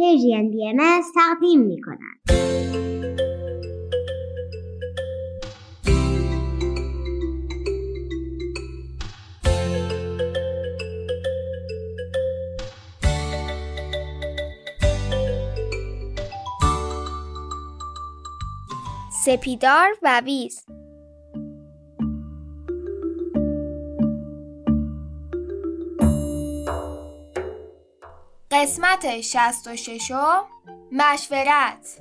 پرژین بی تقدیم می کند. سپیدار و ویز قسمت 66 مشورت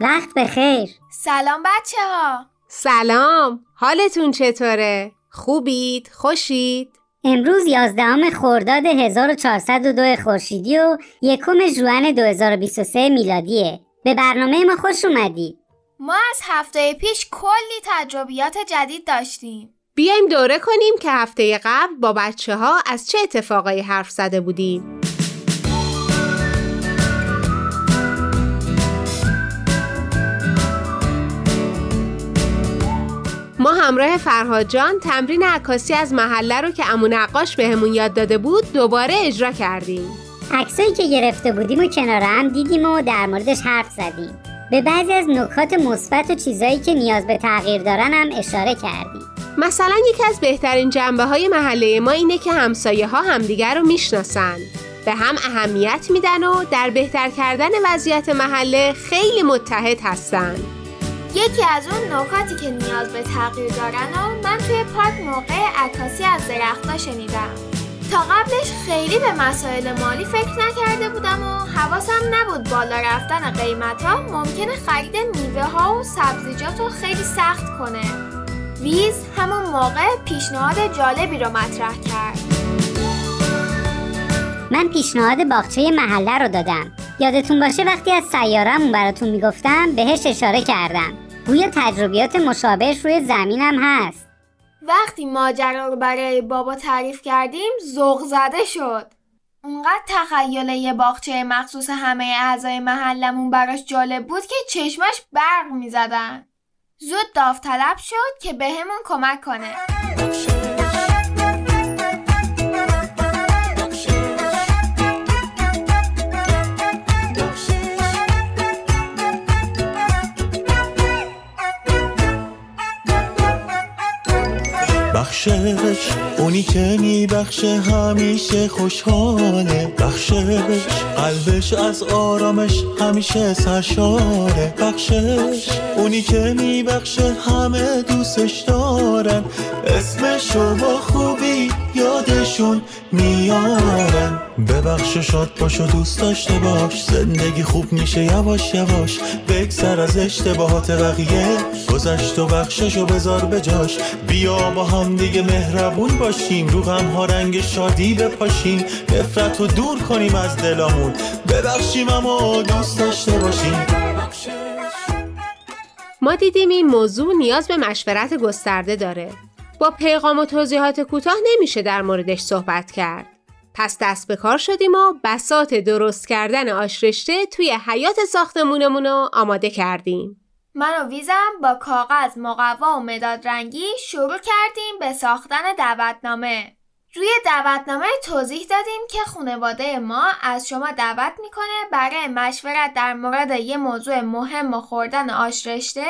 وقت بخیر سلام بچه ها سلام حالتون چطوره؟ خوبید؟ خوشید؟ امروز 11 خرداد 1402 خورشیدی و یکم ژوئن 2023 میلادیه به برنامه ما خوش اومدید ما از هفته پیش کلی تجربیات جدید داشتیم. بیایم دوره کنیم که هفته قبل با بچه ها از چه اتفاقایی حرف زده بودیم. ما همراه فرهاد جان تمرین عکاسی از محله رو که امون نقاش بهمون یاد داده بود دوباره اجرا کردیم. عکسایی که گرفته بودیم و کنار هم دیدیم و در موردش حرف زدیم. به بعضی از نکات مثبت و چیزایی که نیاز به تغییر دارن هم اشاره کردیم. مثلا یکی از بهترین جنبه های محله ما اینه که همسایه ها همدیگر رو می‌شناسن. به هم اهمیت میدن و در بهتر کردن وضعیت محله خیلی متحد هستن. یکی از اون نکاتی که نیاز به تغییر دارن و من توی پارک موقع عکاسی از درختها شنیدم. تا قبلش خیلی به مسائل مالی فکر نکرده بودم و حواسم نبود بالا رفتن قیمت ها ممکنه خرید میوه ها و سبزیجات رو خیلی سخت کنه. ویز همون موقع پیشنهاد جالبی رو مطرح کرد. من پیشنهاد باغچه محله رو دادم. یادتون باشه وقتی از سیارمون براتون می‌گفتم بهش اشاره کردم. گویا تجربیات مشابهش روی زمینم هست. وقتی ماجرا رو برای بابا تعریف کردیم ذوق زده شد. اونقدر تخیل یه باغچه مخصوص همه اعضای محلمون براش جالب بود که چشماش برق می‌زدن. زود داوطلب شد که بهمون کمک کنه. بخشش. اونی که میبخشه همیشه خوشحاله. بخشش. قلبش از آرامش همیشه سرشاره. بخشش. اونی که میبخشه همه دوستش دارن. اسمشو با خوبی یادشون میارن. ببخش و شاد باش و دوست داشته باش. زندگی خوب میشه یواش یواش. بگذر از اشتباهات بقیه. گذشت و بخشش و بذار بجاش بیا با هم دیگه مهربون باشیم. رو غم ها رنگ شادی بپاشیم. نفرت رو دور کنیم از دلامون. ببخشیم اما دوست داشته باشیم. ما دیدیم این موضوع نیاز به مشورت گسترده داره. با پیغام و توضیحات کوتاه نمیشه در موردش صحبت کرد. پس دست به کار شدیم و بسات درست کردن آشرشته توی حیات ساختمونمون رو آماده کردیم. من و ویزم با کاغذ مقوا و مداد رنگی شروع کردیم به ساختن دعوتنامه. روی دعوتنامه توضیح دادیم که خانواده ما از شما دعوت می‌کنه برای مشورت در مورد یه موضوع مهم و خوردن آشرشته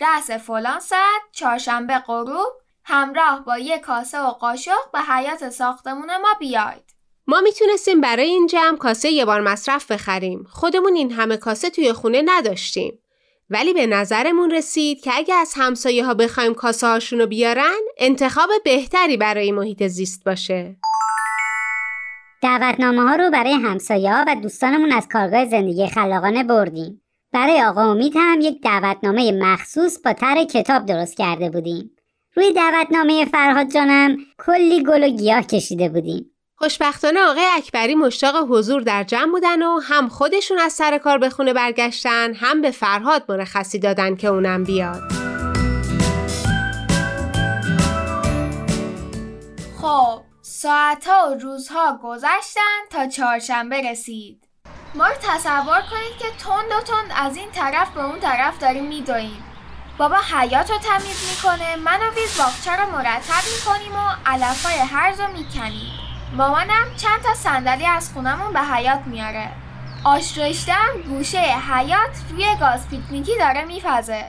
رأس فلان ساعت چهارشنبه غروب همراه با یه کاسه و قاشق به حیات ساختمون ما بیاید. ما می‌تونستیم برای این جمع کاسه یه بار مصرف بخریم. خودمون این همه کاسه توی خونه نداشتیم. ولی به نظرمون رسید که اگه از همسایه ها بخوایم کاسه هاشونو بیارن انتخاب بهتری برای محیط زیست باشه. دعوتنامه ها رو برای همسایه ها و دوستانمون از کارگاه زندگی خلاقانه بردیم. برای آقا امید هم یک دعوتنامه مخصوص با طرح کتاب درست کرده بودیم. روی دعوتنامه فرهاد جانم کلی گل و گیاه کشیده بودیم. خوشبختانه آقای اکبری مشتاق حضور در جمع بودن و هم خودشون از سر کار به خونه برگشتن هم به فرهاد مرخصی دادن که اونم بیاد. خب ساعتها و روزها گذشتن تا چهارشنبه رسید. ما رو تصور کنید که تند و تند از این طرف به اون طرف داریم میدویم بابا حیات رو تمیز می‌کنه. من و ویز باغچه رو مرتب می‌کنیم و علفای هرز رو می‌کنیم. مامانم چند تا صندلی از خونمون به حیات میاره. آش گوشه حیات روی گاز پیکنیکی داره میپزه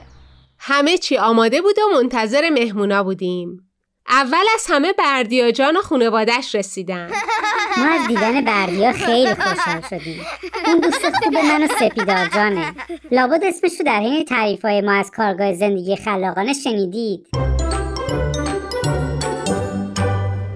همه چی آماده بود و منتظر مهمونا بودیم. اول از همه بردیا جان و خانوادش رسیدن. ما از دیدن بردیا خیلی خوشحال شدیم. اون دوست خوب من و سپیدار جانه. لابد اسمش رو در حین تعریف های ما از کارگاه زندگی خلاقانه شنیدید.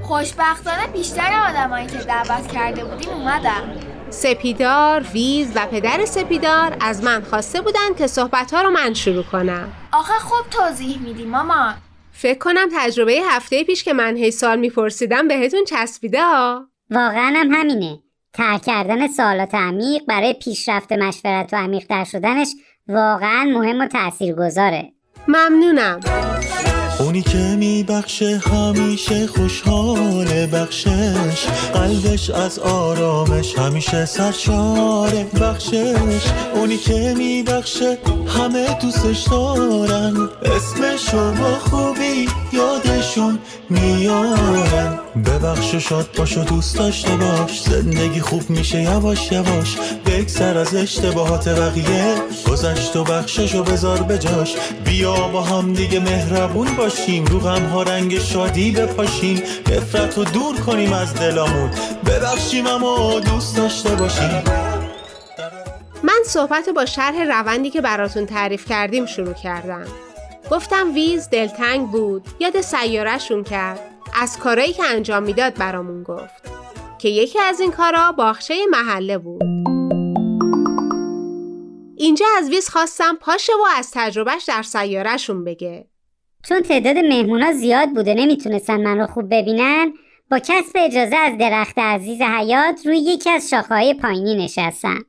خوشبختانه بیشتر آدمایی که دعوت کرده بودیم اومدن. سپیدار، ویز و پدر سپیدار از من خواسته بودن که صحبتها رو من شروع کنم. آخه خوب توضیح میدی مامان. فکر کنم تجربه هفته پیش که من هی سال میپرسیدم بهتون چسبیده ها واقعا هم همینه. ترک کردن سوالات عمیق برای پیشرفت مشورت و عمیقتر شدنش واقعا مهم و تاثیرگذاره ممنونم. اونی که میبخشه همیشه خوشحاله بخشش. قلبش از آرامش همیشه سرشاره بخشش. اونی که میبخشه همه دوستش دارن. اسمشو با خوبی یادشون میارن ببخش و شاد باش و دوست داشته باش. زندگی خوب میشه یواش یواش. بگذر از اشتباهات بقیه. گذشت و بخشش و بذار بجاش بیا با هم دیگه مهربون باشیم. رو غم ها رنگ شادی بپاشیم. نفرت رو دور کنیم از دلامون. ببخشیم اما دوست داشته باشیم. من صحبت با شرح روندی که براتون تعریف کردیم شروع کردم. گفتم ویز دلتنگ بود. یاد سیارشون کرد. از کارایی که انجام می‌داد برامون گفت. که یکی از این کارا باخچه محله بود. اینجا از ویز خواستم پاشه و از تجربهش در سیارشون بگه. چون تعداد مهمونا زیاد بود و نمی‌تونستن من رو خوب ببینن با کسب اجازه از درخت عزیز حیات روی یکی از شاخه‌های پایینی نشستم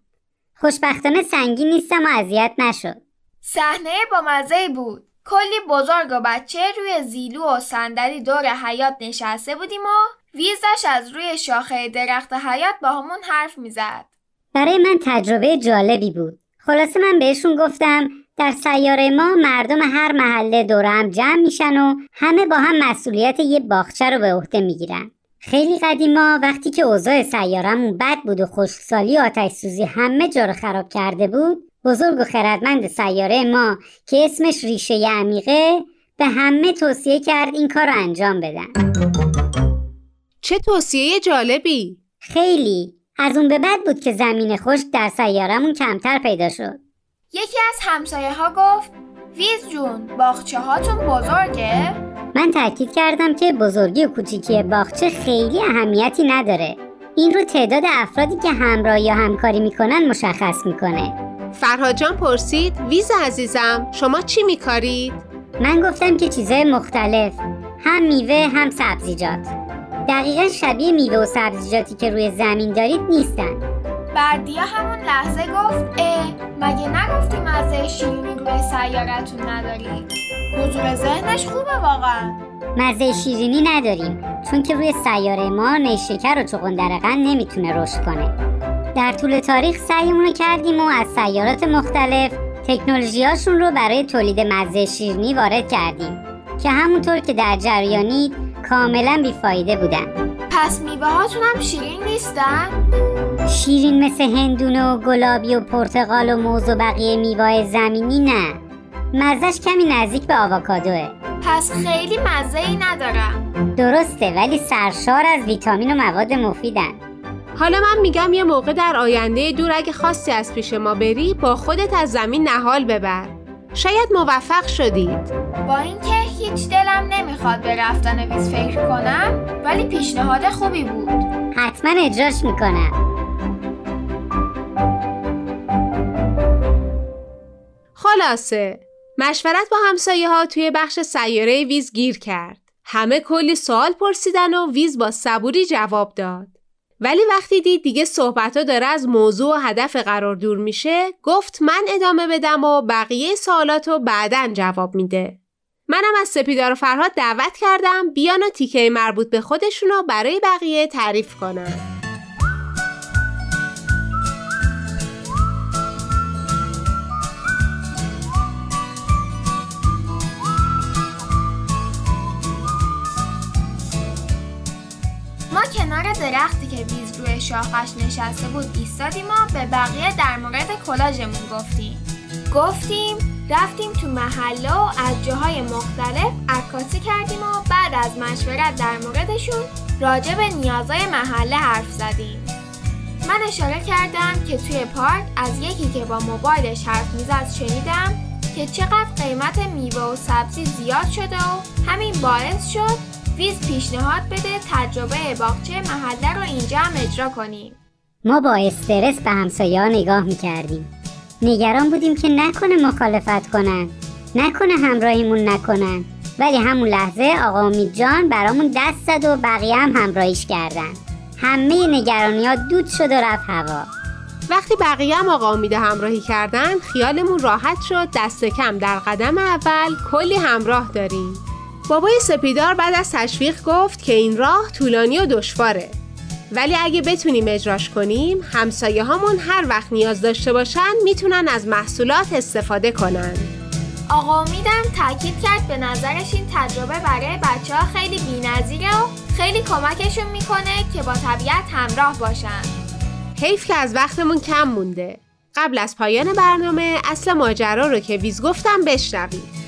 خوشبختانه سنگین نیستم و اذیت نشد. صحنه با مزه بود. کلی بزرگ و بچه روی زیلو و صندلی دور حیات نشسته بودیم و ویزش از روی شاخه درخت حیات با همون حرف می‌زد. برای من تجربه جالبی بود. خلاصه من بهشون گفتم در سیاره ما مردم هر محله دور هم جمع میشن و همه با هم مسئولیت یه باغچه رو به عهده می‌گیرن. خیلی قدیما وقتی که اوضاع سیارمون بد بود و خشکسالی و آتش سوزی همه جا رو خراب کرده بود بزرگ و خردمند سیاره ما که اسمش ریشه عمیقه به همه توصیه کرد این کار رو انجام بدن. چه توصیه جالبی. خیلی. از اون به بعد بود که زمین خشک در سیارمون کمتر پیدا شد. یکی از همسایه ها گفت ویز جون باغچه هاتون بزرگه؟ من تاکید کردم که بزرگی و کوچیکی باغچه خیلی اهمیتی نداره. این رو تعداد افرادی که همراه یا همکاری می‌کنن مشخص می‌کنه. فرهاد جان پرسید ویز عزیزم شما چی میکارید؟ من گفتم که چیزای مختلف هم میوه هم سبزیجات. دقیقا شبیه میوه و سبزیجاتی که روی زمین دارید نیستن. بردیا همون لحظه گفت اه مگه نگفتی مزه شیرینی روی سیارتون ندارید حضور ذهنش خوبه واقعا. مزه شیرینی نداریم چون که روی سیاره ما نیشکر و چغندرقند نمی‌تونه رشد کنه. در طول تاریخ سعیمون رو کردیم و از سیارات مختلف تکنولوژیاشون رو برای تولید مزه شیرینی وارد کردیم که همونطور که در جریانید کاملا بیفایده بودن. پس میوه هم شیرین نیستن؟ شیرین مثل هندونه و گلابی و پرتقال و موز و بقیه میوه زمینی نه. مزش کمی نزدیک به آووکادوه. پس خیلی مزه ای ندارم. درسته ولی سرشار از ویتامین و مواد مفیدن. حالا من میگم یه موقع در آینده دور اگه خواستی از پیش ما بری با خودت از زمین نهال ببر. شاید موفق شدید. با اینکه هیچ دلم نمی‌خواد به رفتن ویز فکر کنم ولی پیشنهاد خوبی بود. حتما اجراش می‌کنم. خلاصه مشورت با همسایه ها توی بخش سیاره ویز گیر کرد. همه کلی سوال پرسیدن و ویز با صبوری جواب داد. ولی وقتی دید دیگه صحبت ها داره از موضوع و هدف قرار دور میشه گفت من ادامه بدم و بقیه سوالات رو بعدا جواب میده. منم از سپیدار و فرهاد دعوت کردم بیان و تیکه مربوط به خودشون رو برای بقیه تعریف کنم ما کنار درخت روی شاخش نشسته بود ایستادیم و به بقیه در مورد کلاژمون گفتیم. گفتیم رفتیم تو محله و از جاهای مختلف عکاسی کردیم و بعد از مشورت در موردشون راجع به نیازهای محله حرف زدیم. من اشاره کردم که توی پارک از یکی که با موبایلش حرف می‌زد شنیدم که چقدر قیمت میوه و سبزی زیاد شده و همین باعث شد ویز پیشنهاد بده تجربه باغچه محله رو اینجا هم اجرا کنیم. ما با استرس به همسایه ها نگاه می‌کردیم. نگران بودیم که نکنه مخالفت کنن نکنه همراهیمون نکنن ولی همون لحظه آقا امید جان برامون دست زد و بقیه هم همراهیش کردن. همه نگرانی ها دود شد و رفت هوا. وقتی بقیه هم آقا امید همراهی کردن خیالمون راحت شد دست کم در قدم اول کلی همراه داریم. بابای سپیدار بعد از تشویق گفت که این راه طولانی و دشواره. ولی اگه بتونیم اجراش کنیم همسایه هامون هر وقت نیاز داشته باشن می‌تونن از محصولات استفاده کنن. آقا امیدم تاکید کرد به نظرش این تجربه برای بچه ها خیلی بی‌نظیره و خیلی کمکشون می‌کنه که با طبیعت همراه باشن. حیف که از وقتمون کم مونده. قبل از پایان برنامه اصل ماجرا رو که ویز گفتم بشنوید.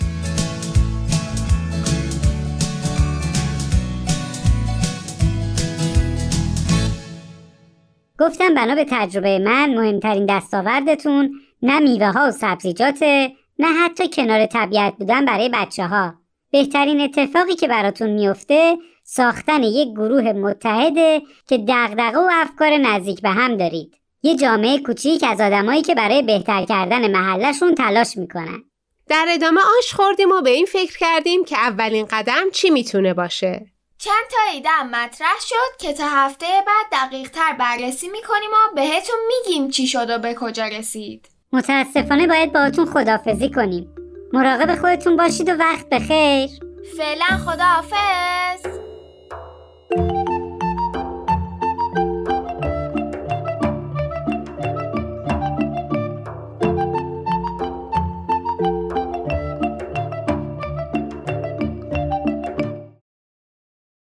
گفتم بنا به تجربه من مهمترین دستاوردتون نه میوه ها و سبزیجاته نه حتی کنار طبیعت بودن برای بچه ها. بهترین اتفاقی که براتون میفته ساختن یک گروه متحده که دغدغه و افکار نزدیک به هم دارید. یه جامعه کوچیک از آدمایی که برای بهتر کردن محلشون تلاش می‌کنن. در ادامه آش خوردیم و به این فکر کردیم که اولین قدم چی می‌تونه باشه. چند تا ایده مطرح شد که تا هفته بعد دقیق تر بررسی می‌کنیم و بهتون میگیم چی شد و به کجا رسید. متاسفانه باید باهاتون خدافزی کنیم. مراقب خودتون باشید و وقت بخیر. فعلا خداحافظ.